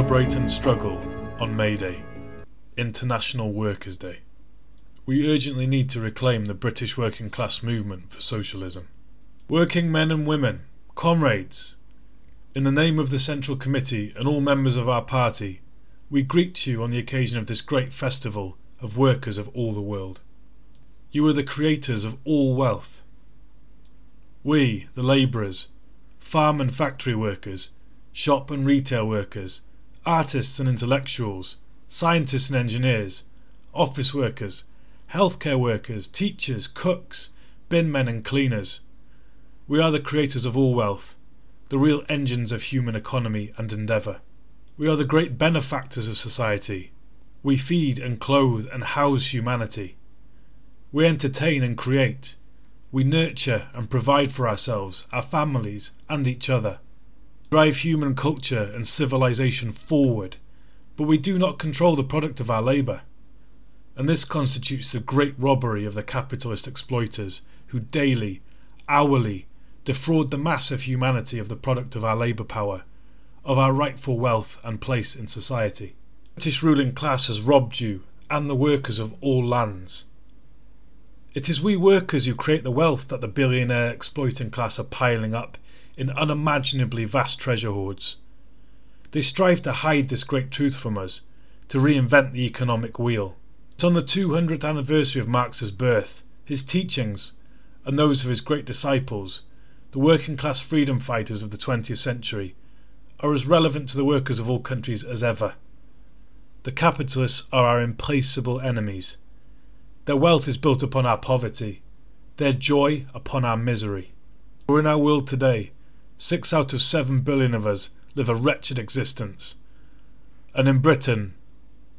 celebrate and struggle on May Day, International Workers' Day. We urgently need to reclaim the British working class movement for socialism. Working men and women, comrades, in the name of the Central Committee and all members of our party, we greet you on the occasion of this great festival of workers of all the world. You are the creators of all wealth. We, the labourers, farm and factory workers, shop and retail workers, artists and intellectuals, scientists and engineers, office workers, healthcare workers, teachers, cooks, bin men and cleaners. We are the creators of all wealth, the real engines of human economy and endeavour. We are the great benefactors of society. We feed and clothe and house humanity. We entertain and create. We nurture and provide for ourselves, our families, and each other drive human culture and civilization forward, but we do not control the product of our labour. And this constitutes the great robbery of the capitalist exploiters who daily, hourly, defraud the mass of humanity of the product of our labour power, of our rightful wealth and place in society. The British ruling class has robbed you and the workers of all lands. It is we workers who create the wealth that the billionaire exploiting class are piling up in unimaginably vast treasure hoards. They strive to hide this great truth from us, to reinvent the economic wheel. It's on the 200th anniversary of Marx's birth, his teachings, and those of his great disciples, the working class freedom fighters of the 20th century, are as relevant to the workers of all countries as ever. The capitalists are our implacable enemies. Their wealth is built upon our poverty, their joy upon our misery. For in our world today, Six out of seven billion of us live a wretched existence. And in Britain,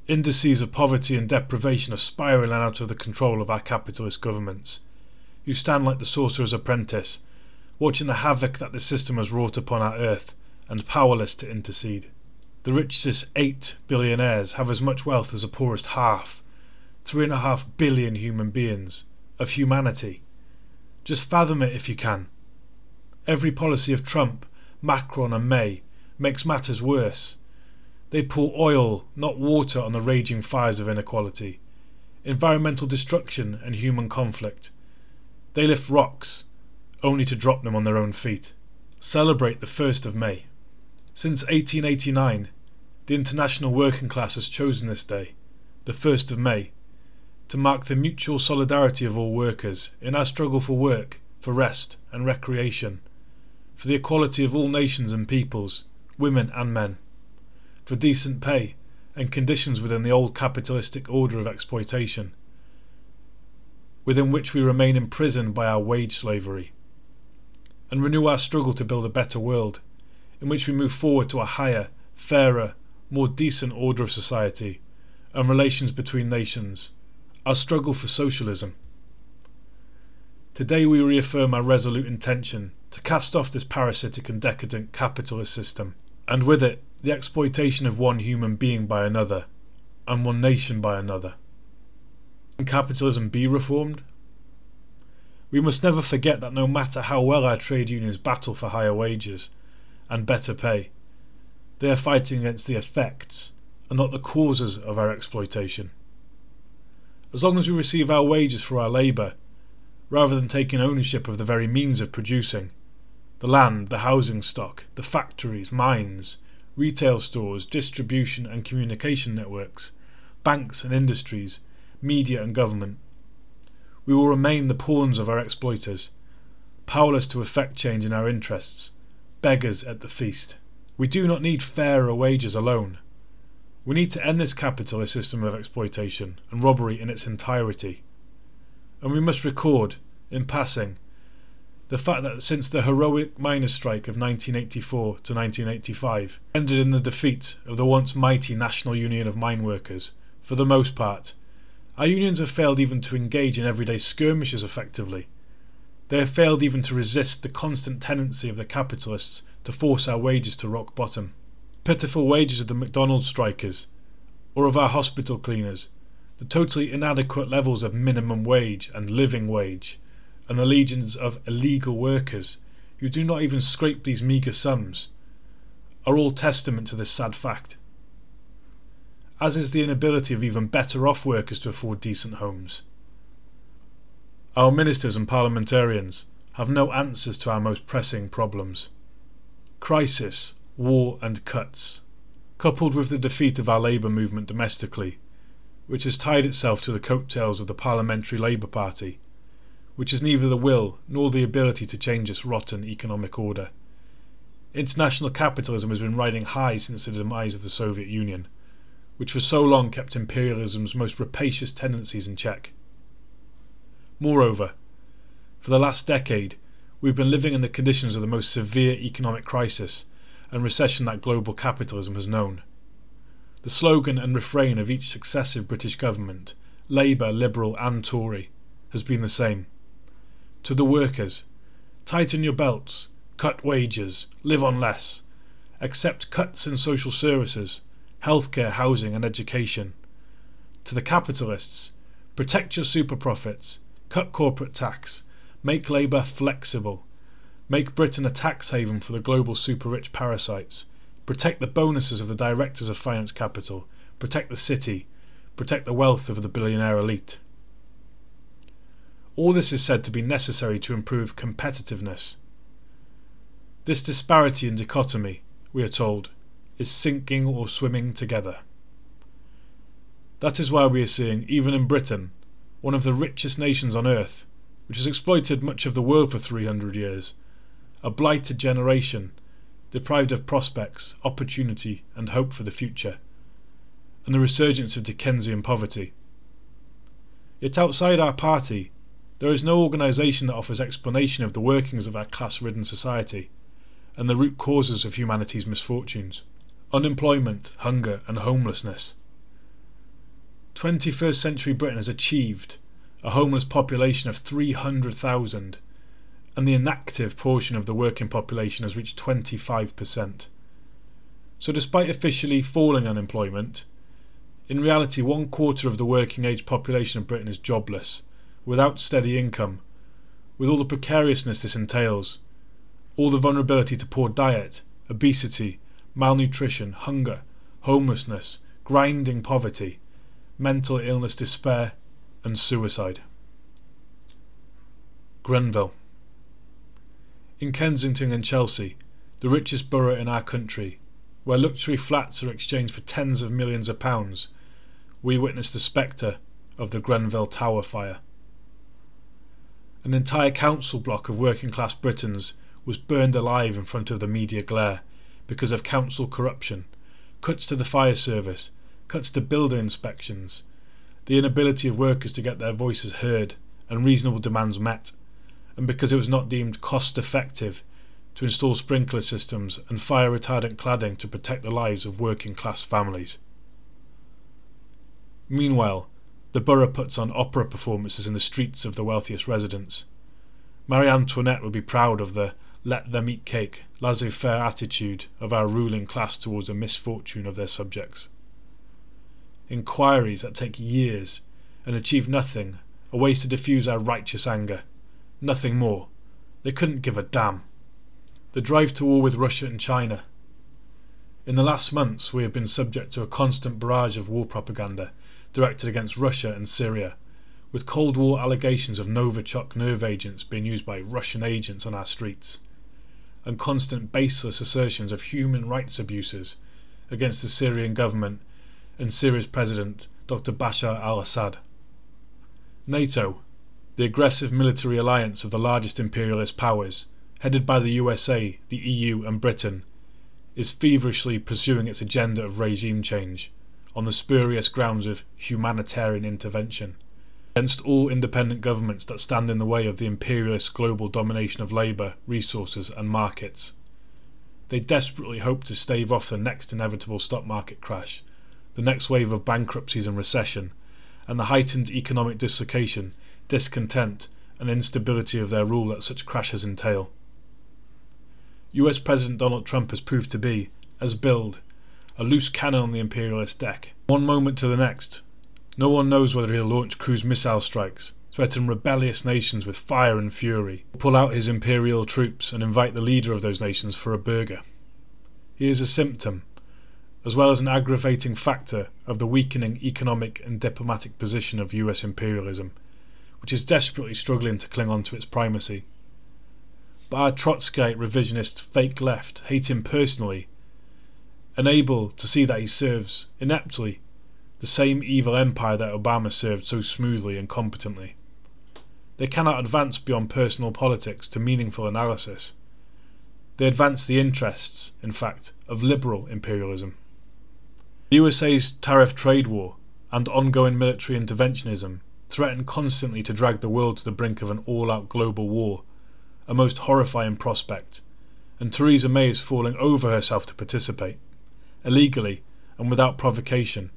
indices of poverty and deprivation are spiralling out of the control of our capitalist governments, who stand like the sorcerer's apprentice, watching the havoc that the system has wrought upon our earth and powerless to intercede. The richest eight billionaires have as much wealth as the poorest half, three and a half billion human beings, of humanity. Just fathom it if you can. Every policy of Trump, Macron, and May makes matters worse. They pour oil, not water, on the raging fires of inequality, environmental destruction, and human conflict. They lift rocks, only to drop them on their own feet. Celebrate the 1st of May. Since 1889, the international working class has chosen this day, the 1st of May, to mark the mutual solidarity of all workers in our struggle for work, for rest, and recreation for the equality of all nations and peoples, women and men, for decent pay and conditions within the old capitalistic order of exploitation, within which we remain imprisoned by our wage slavery, and renew our struggle to build a better world, in which we move forward to a higher, fairer, more decent order of society and relations between nations, our struggle for socialism. Today we reaffirm our resolute intention to cast off this parasitic and decadent capitalist system, and with it the exploitation of one human being by another, and one nation by another. Can capitalism be reformed? We must never forget that no matter how well our trade unions battle for higher wages and better pay, they are fighting against the effects and not the causes of our exploitation. As long as we receive our wages for our labour, rather than taking ownership of the very means of producing, the land, the housing stock, the factories, mines, retail stores, distribution and communication networks, banks and industries, media and government. We will remain the pawns of our exploiters, powerless to effect change in our interests, beggars at the feast. We do not need fairer wages alone. We need to end this capitalist system of exploitation and robbery in its entirety. And we must record, in passing, the fact that since the heroic miners' strike of 1984 to 1985 ended in the defeat of the once mighty National Union of Mine Workers, for the most part, our unions have failed even to engage in everyday skirmishes effectively. They have failed even to resist the constant tendency of the capitalists to force our wages to rock bottom. Pitiful wages of the McDonald's strikers, or of our hospital cleaners, the totally inadequate levels of minimum wage and living wage, and the legions of illegal workers who do not even scrape these meagre sums are all testament to this sad fact. as is the inability of even better off workers to afford decent homes. Our ministers and parliamentarians have no answers to our most pressing problems. Crisis, war, and cuts, coupled with the defeat of our Labour movement domestically, which has tied itself to the coattails of the Parliamentary Labour Party, which has neither the will nor the ability to change its rotten economic order. International capitalism has been riding high since the demise of the Soviet Union which for so long kept imperialism's most rapacious tendencies in check. Moreover, for the last decade, we've been living in the conditions of the most severe economic crisis and recession that global capitalism has known. The slogan and refrain of each successive British government, Labour, Liberal, and Tory, has been the same. To the workers, tighten your belts, cut wages, live on less, accept cuts in social services, healthcare, housing, and education. To the capitalists, protect your super profits, cut corporate tax, make labour flexible, make Britain a tax haven for the global super rich parasites, protect the bonuses of the directors of finance capital, protect the city, protect the wealth of the billionaire elite. All this is said to be necessary to improve competitiveness. This disparity and dichotomy, we are told, is sinking or swimming together. That is why we are seeing, even in Britain, one of the richest nations on earth, which has exploited much of the world for 300 years, a blighted generation, deprived of prospects, opportunity, and hope for the future, and the resurgence of Dickensian poverty. Yet outside our party, there is no organisation that offers explanation of the workings of our class ridden society and the root causes of humanity's misfortunes unemployment, hunger, and homelessness. 21st century Britain has achieved a homeless population of 300,000, and the inactive portion of the working population has reached 25%. So, despite officially falling unemployment, in reality, one quarter of the working age population of Britain is jobless, without steady income, with all the precariousness this entails, all the vulnerability to poor diet, obesity, malnutrition, hunger, homelessness, grinding poverty, mental illness, despair, and suicide. Grenfell. In Kensington and Chelsea, the richest borough in our country, where luxury flats are exchanged for tens of millions of pounds, we witnessed the spectre of the Grenfell Tower fire. An entire council block of working class Britons was burned alive in front of the media glare because of council corruption, cuts to the fire service, cuts to building inspections, the inability of workers to get their voices heard and reasonable demands met, and because it was not deemed cost effective to install sprinkler systems and fire retardant cladding to protect the lives of working class families. Meanwhile, the borough puts on opera performances in the streets of the wealthiest residents. Marie Antoinette would be proud of the let them eat cake, laissez faire attitude of our ruling class towards the misfortune of their subjects. Inquiries that take years and achieve nothing are ways to diffuse our righteous anger. Nothing more. They couldn't give a damn. The drive to war with Russia and China. In the last months, we have been subject to a constant barrage of war propaganda directed against Russia and Syria, with Cold War allegations of Novichok nerve agents being used by Russian agents on our streets and constant baseless assertions of human rights abuses against the Syrian government and Syria's president, Dr. Bashar al Assad. NATO, the aggressive military alliance of the largest imperialist powers, headed by the USA, the EU, and Britain, is feverishly pursuing its agenda of regime change on the spurious grounds of humanitarian intervention against all independent governments that stand in the way of the imperialist global domination of labour, resources, and markets. They desperately hope to stave off the next inevitable stock market crash, the next wave of bankruptcies and recession, and the heightened economic dislocation, discontent, and instability of their rule that such crashes entail. US President Donald Trump has proved to be, as billed, a loose cannon on the imperialist deck. One moment to the next, no one knows whether he'll launch cruise missile strikes, threaten rebellious nations with fire and fury, pull out his imperial troops and invite the leader of those nations for a burger. He is a symptom, as well as an aggravating factor of the weakening economic and diplomatic position of US imperialism, which is desperately struggling to cling on to its primacy. But our Trotskyite revisionist fake left hate him personally, unable to see that he serves, ineptly, the same evil empire that Obama served so smoothly and competently. They cannot advance beyond personal politics to meaningful analysis. They advance the interests, in fact, of liberal imperialism. The USA's tariff trade war and ongoing military interventionism threaten constantly to drag the world to the brink of an all out global war, a most horrifying prospect, and Theresa May is falling over herself to participate, illegally and without provocation,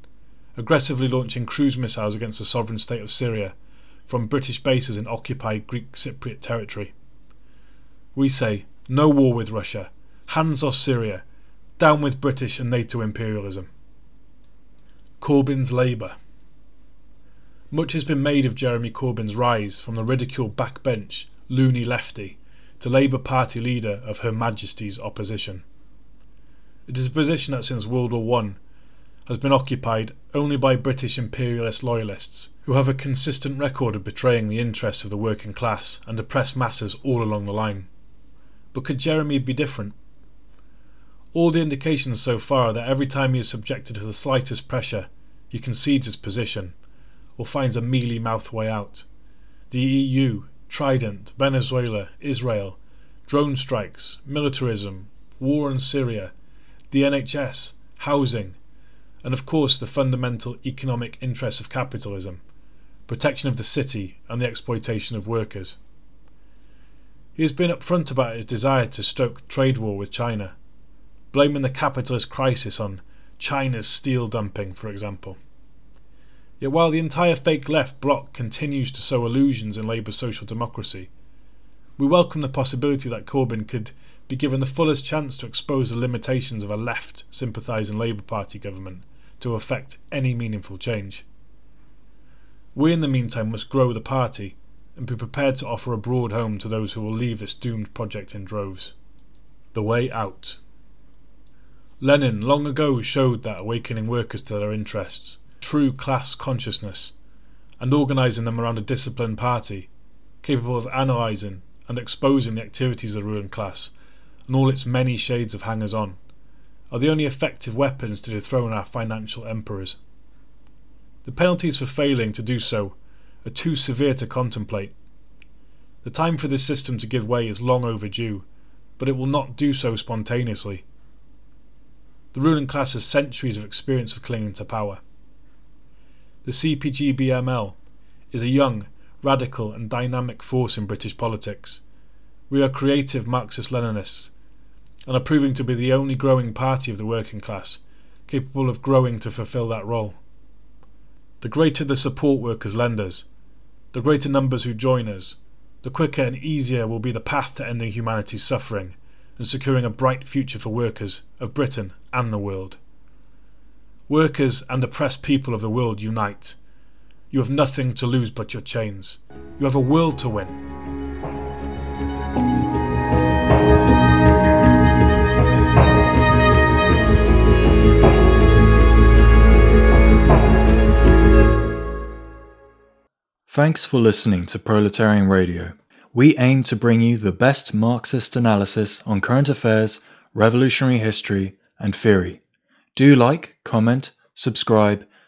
aggressively launching cruise missiles against the sovereign state of Syria from British bases in occupied Greek Cypriot territory. We say, no war with Russia, hands off Syria, down with British and NATO imperialism. Corbyn's Labour. Much has been made of Jeremy Corbyn's rise from the ridiculed backbench, loony lefty, to Labour Party leader of Her Majesty's opposition. It is a position that since World War I has been occupied only by British imperialist loyalists, who have a consistent record of betraying the interests of the working class and oppressed masses all along the line. But could Jeremy be different? All the indications so far are that every time he is subjected to the slightest pressure, he concedes his position, or finds a mealy mouthed way out. The EU, Trident, Venezuela, Israel, drone strikes, militarism, war in Syria, the NHS, housing, and of course the fundamental economic interests of capitalism protection of the city and the exploitation of workers. He has been upfront about his desire to stoke trade war with China, blaming the capitalist crisis on China's steel dumping, for example. Yet while the entire fake left bloc continues to sow illusions in Labour's social democracy, we welcome the possibility that Corbyn could be given the fullest chance to expose the limitations of a left sympathising Labour Party government to effect any meaningful change. We, in the meantime, must grow the party and be prepared to offer a broad home to those who will leave this doomed project in droves. The way out. Lenin long ago showed that awakening workers to their interests, true class consciousness, and organising them around a disciplined party, capable of analysing and exposing the activities of the ruling class and all its many shades of hangers on, are the only effective weapons to dethrone our financial emperors. The penalties for failing to do so are too severe to contemplate. The time for this system to give way is long overdue, but it will not do so spontaneously. The ruling class has centuries of experience of clinging to power. The CPGBML is a young, radical, and dynamic force in British politics. We are creative Marxist Leninists and are proving to be the only growing party of the working class capable of growing to fulfill that role. The greater the support workers lend us, the greater numbers who join us, the quicker and easier will be the path to ending humanity's suffering and securing a bright future for workers of Britain and the world. Workers and oppressed people of the world unite. You have nothing to lose but your chains. You have a world to win. Thanks for listening to Proletarian Radio. We aim to bring you the best Marxist analysis on current affairs, revolutionary history, and theory. Do like, comment, subscribe,